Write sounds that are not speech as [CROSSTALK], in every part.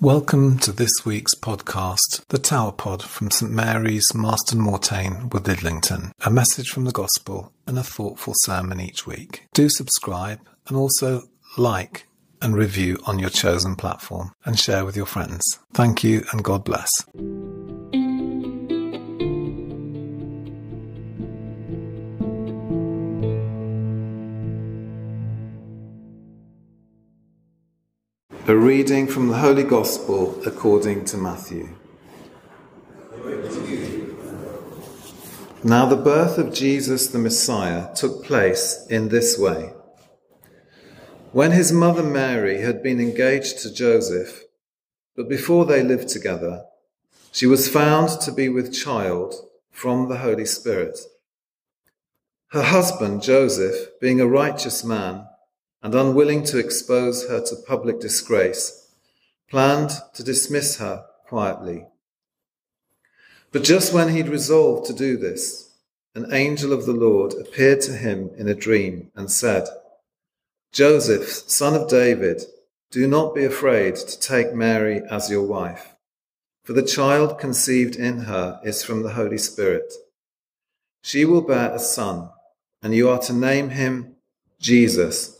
Welcome to this week's podcast, The Tower Pod from St Mary's, Marston Moretaine, with Lidlington. A message from the Gospel and a thoughtful sermon each week. Do subscribe and also like and review on your chosen platform and share with your friends. Thank you and God bless. A reading from the Holy Gospel according to Matthew. Now, the birth of Jesus the Messiah took place in this way. When his mother Mary had been engaged to Joseph, but before they lived together, she was found to be with child from the Holy Spirit. Her husband, Joseph, being a righteous man, and unwilling to expose her to public disgrace, planned to dismiss her quietly. But just when he'd resolved to do this, an angel of the Lord appeared to him in a dream and said, Joseph, son of David, do not be afraid to take Mary as your wife, for the child conceived in her is from the Holy Spirit. She will bear a son, and you are to name him Jesus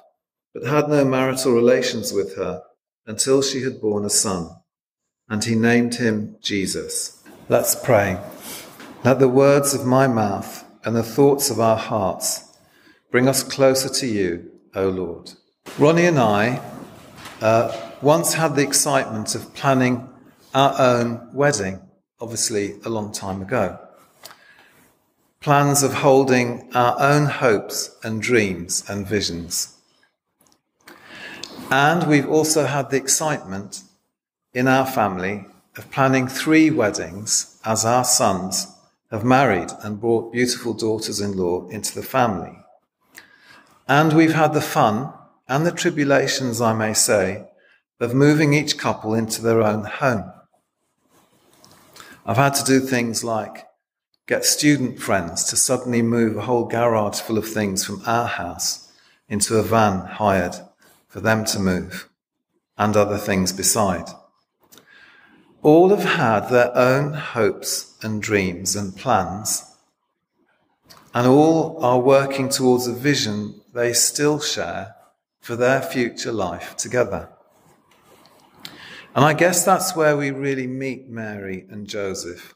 but had no marital relations with her until she had borne a son, and he named him Jesus. Let's pray. Let the words of my mouth and the thoughts of our hearts bring us closer to you, O Lord. Ronnie and I uh, once had the excitement of planning our own wedding, obviously a long time ago. Plans of holding our own hopes and dreams and visions. And we've also had the excitement in our family of planning three weddings as our sons have married and brought beautiful daughters in law into the family. And we've had the fun and the tribulations, I may say, of moving each couple into their own home. I've had to do things like get student friends to suddenly move a whole garage full of things from our house into a van hired for them to move, and other things beside. All have had their own hopes and dreams and plans, and all are working towards a vision they still share for their future life together. And I guess that's where we really meet Mary and Joseph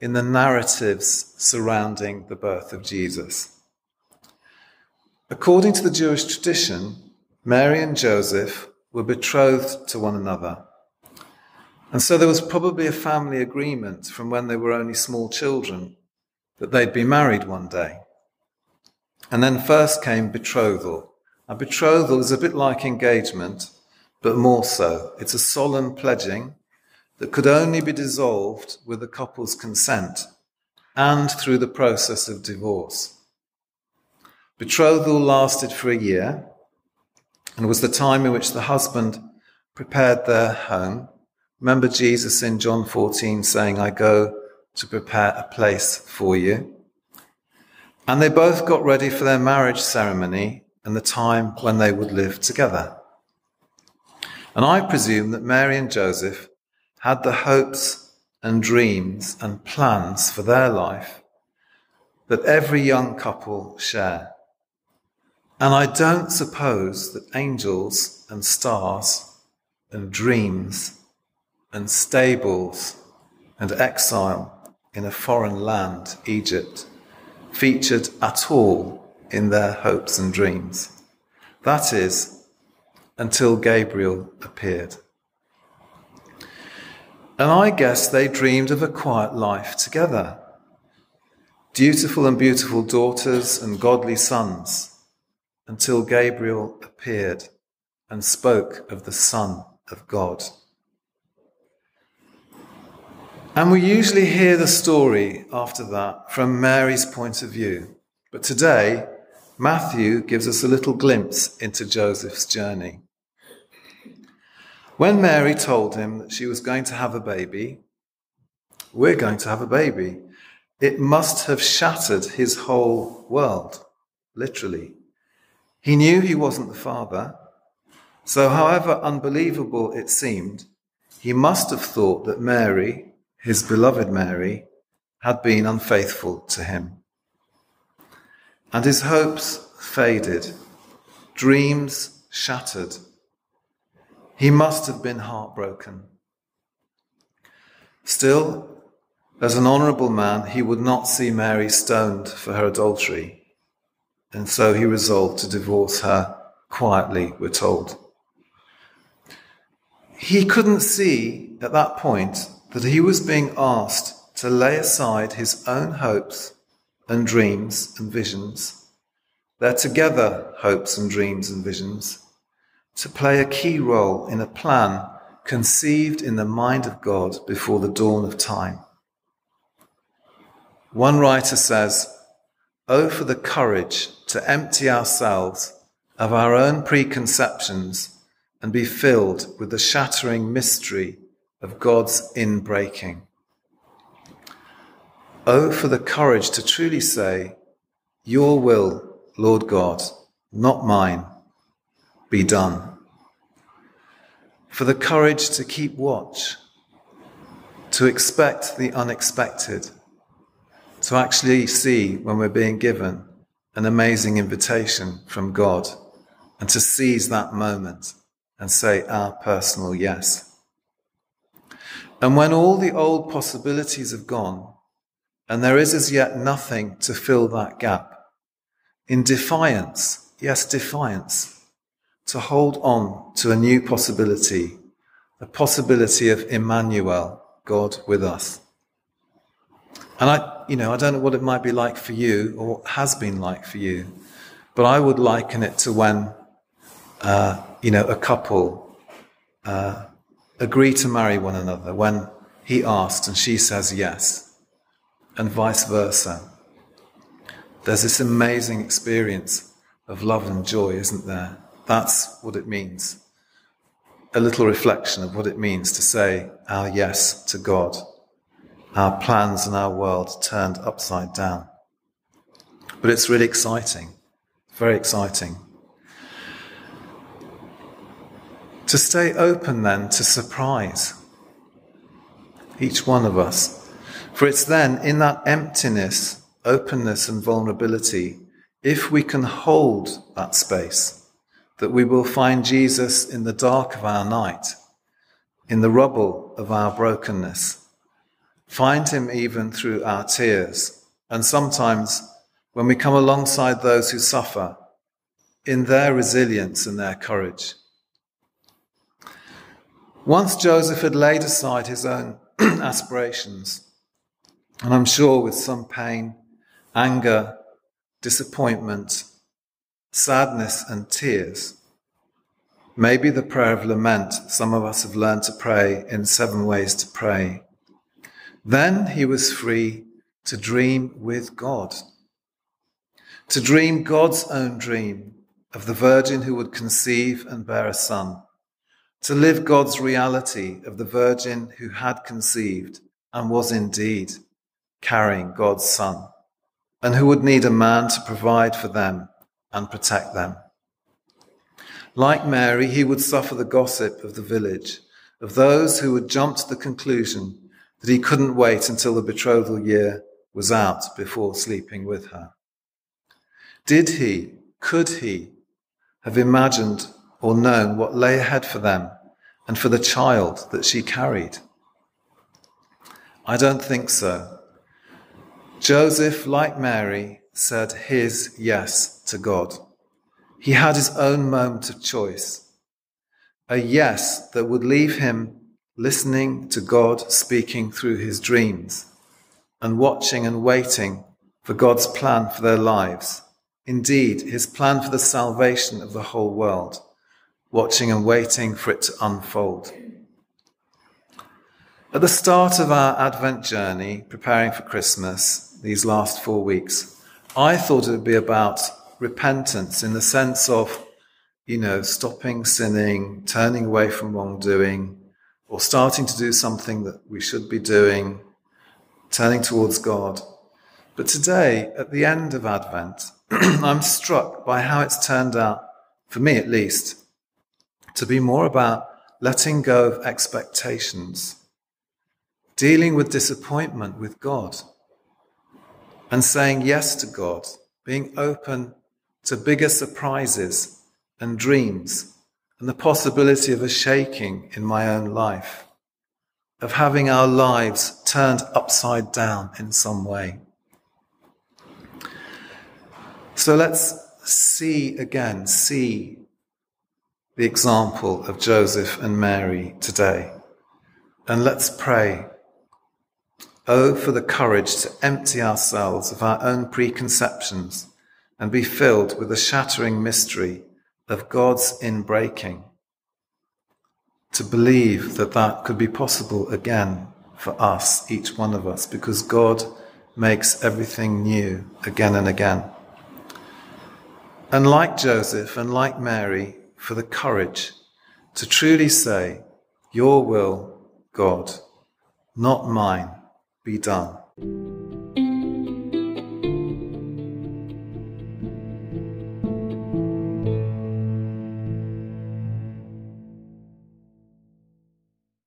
in the narratives surrounding the birth of Jesus. According to the Jewish tradition, Mary and Joseph were betrothed to one another. And so there was probably a family agreement from when they were only small children that they'd be married one day. And then first came betrothal. A betrothal is a bit like engagement, but more so. It's a solemn pledging that could only be dissolved with the couple's consent and through the process of divorce. Betrothal lasted for a year, and was the time in which the husband prepared their home. Remember Jesus in John 14 saying, I go to prepare a place for you. And they both got ready for their marriage ceremony and the time when they would live together. And I presume that Mary and Joseph had the hopes and dreams and plans for their life that every young couple share. And I don't suppose that angels and stars and dreams and stables and exile in a foreign land, Egypt, featured at all in their hopes and dreams. That is, until Gabriel appeared. And I guess they dreamed of a quiet life together. Dutiful and beautiful daughters and godly sons until Gabriel appeared and spoke of the Son of God. And we usually hear the story after that from Mary's point of view. But today, Matthew gives us a little glimpse into Joseph's journey. When Mary told him that she was going to have a baby, we're going to have a baby, it must have shattered his whole world, literally. He knew he wasn't the father, so however unbelievable it seemed, he must have thought that Mary, his beloved Mary, had been unfaithful to him. And his hopes faded, dreams shattered. He must have been heartbroken. Still, as an honourable man, he would not see Mary stoned for her adultery, and so he resolved to divorce her quietly, we're told. He couldn't see at that point that he was being asked to lay aside his own hopes and dreams and visions, their together hopes and dreams and visions, to play a key role in a plan conceived in the mind of God before the dawn of time. One writer says, Oh, for the courage to empty ourselves of our own preconceptions and be filled with the shattering mystery of God's inbreaking. Oh, for the courage to truly say, Your will, Lord God, not mine, be done. For the courage to keep watch, to expect the unexpected, to actually see when we're being given an amazing invitation from God, and to seize that moment and say our personal yes. And when all the old possibilities have gone, and there is as yet nothing to fill that gap. In defiance, yes, defiance, to hold on to a new possibility, the possibility of Emmanuel, God with us. And I, you know, I don't know what it might be like for you or has been like for you, but I would liken it to when, uh, you know, a couple uh, agree to marry one another, when he asks and she says yes and vice versa. There's this amazing experience of love and joy, isn't there? That's what it means. A little reflection of what it means to say our yes to God, our plans and our world turned upside down. But it's really exciting, very exciting. To stay open then to surprise, each one of us for it's then in that emptiness, openness, and vulnerability, if we can hold that space, that we will find Jesus in the dark of our night, in the rubble of our brokenness. Find him even through our tears, and sometimes when we come alongside those who suffer, in their resilience and their courage. Once Joseph had laid aside his own [CLEARS THROAT] aspirations, and I'm sure with some pain, anger, disappointment, sadness, and tears. Maybe the prayer of lament some of us have learned to pray in seven ways to pray. Then he was free to dream with God, to dream God's own dream of the virgin who would conceive and bear a son, to live God's reality of the virgin who had conceived and was indeed carrying God's Son, and who would need a man to provide for them and protect them. Like Mary, he would suffer the gossip of the village, of those who would jump to the conclusion that he couldn't wait until the betrothal year was out before sleeping with her. Did he, could he, have imagined or known what lay ahead for them and for the child that she carried? I don't think so. Joseph, like Mary, said his yes to God. He had his own moment of choice, a yes that would leave him listening to God speaking through his dreams and watching and waiting for God's plan for their lives. Indeed, his plan for the salvation of the whole world, watching and waiting for it to unfold. At the start of our Advent journey, preparing for Christmas, these last four weeks, I thought it would be about repentance in the sense of, you know, stopping sinning, turning away from wrongdoing, or starting to do something that we should be doing, turning towards God. But today, at the end of Advent, [CLEARS THROAT] I'm struck by how it's turned out, for me at least, to be more about letting go of expectations, dealing with disappointment with God, and saying yes to God, being open to bigger surprises and dreams and the possibility of a shaking in my own life, of having our lives turned upside down in some way. So let's see again, see the example of Joseph and Mary today. And let's pray. Oh, for the courage to empty ourselves of our own preconceptions and be filled with the shattering mystery of God's inbreaking. To believe that that could be possible again for us, each one of us, because God makes everything new again and again. And like Joseph and like Mary, for the courage to truly say, Your will, God, not mine, be done.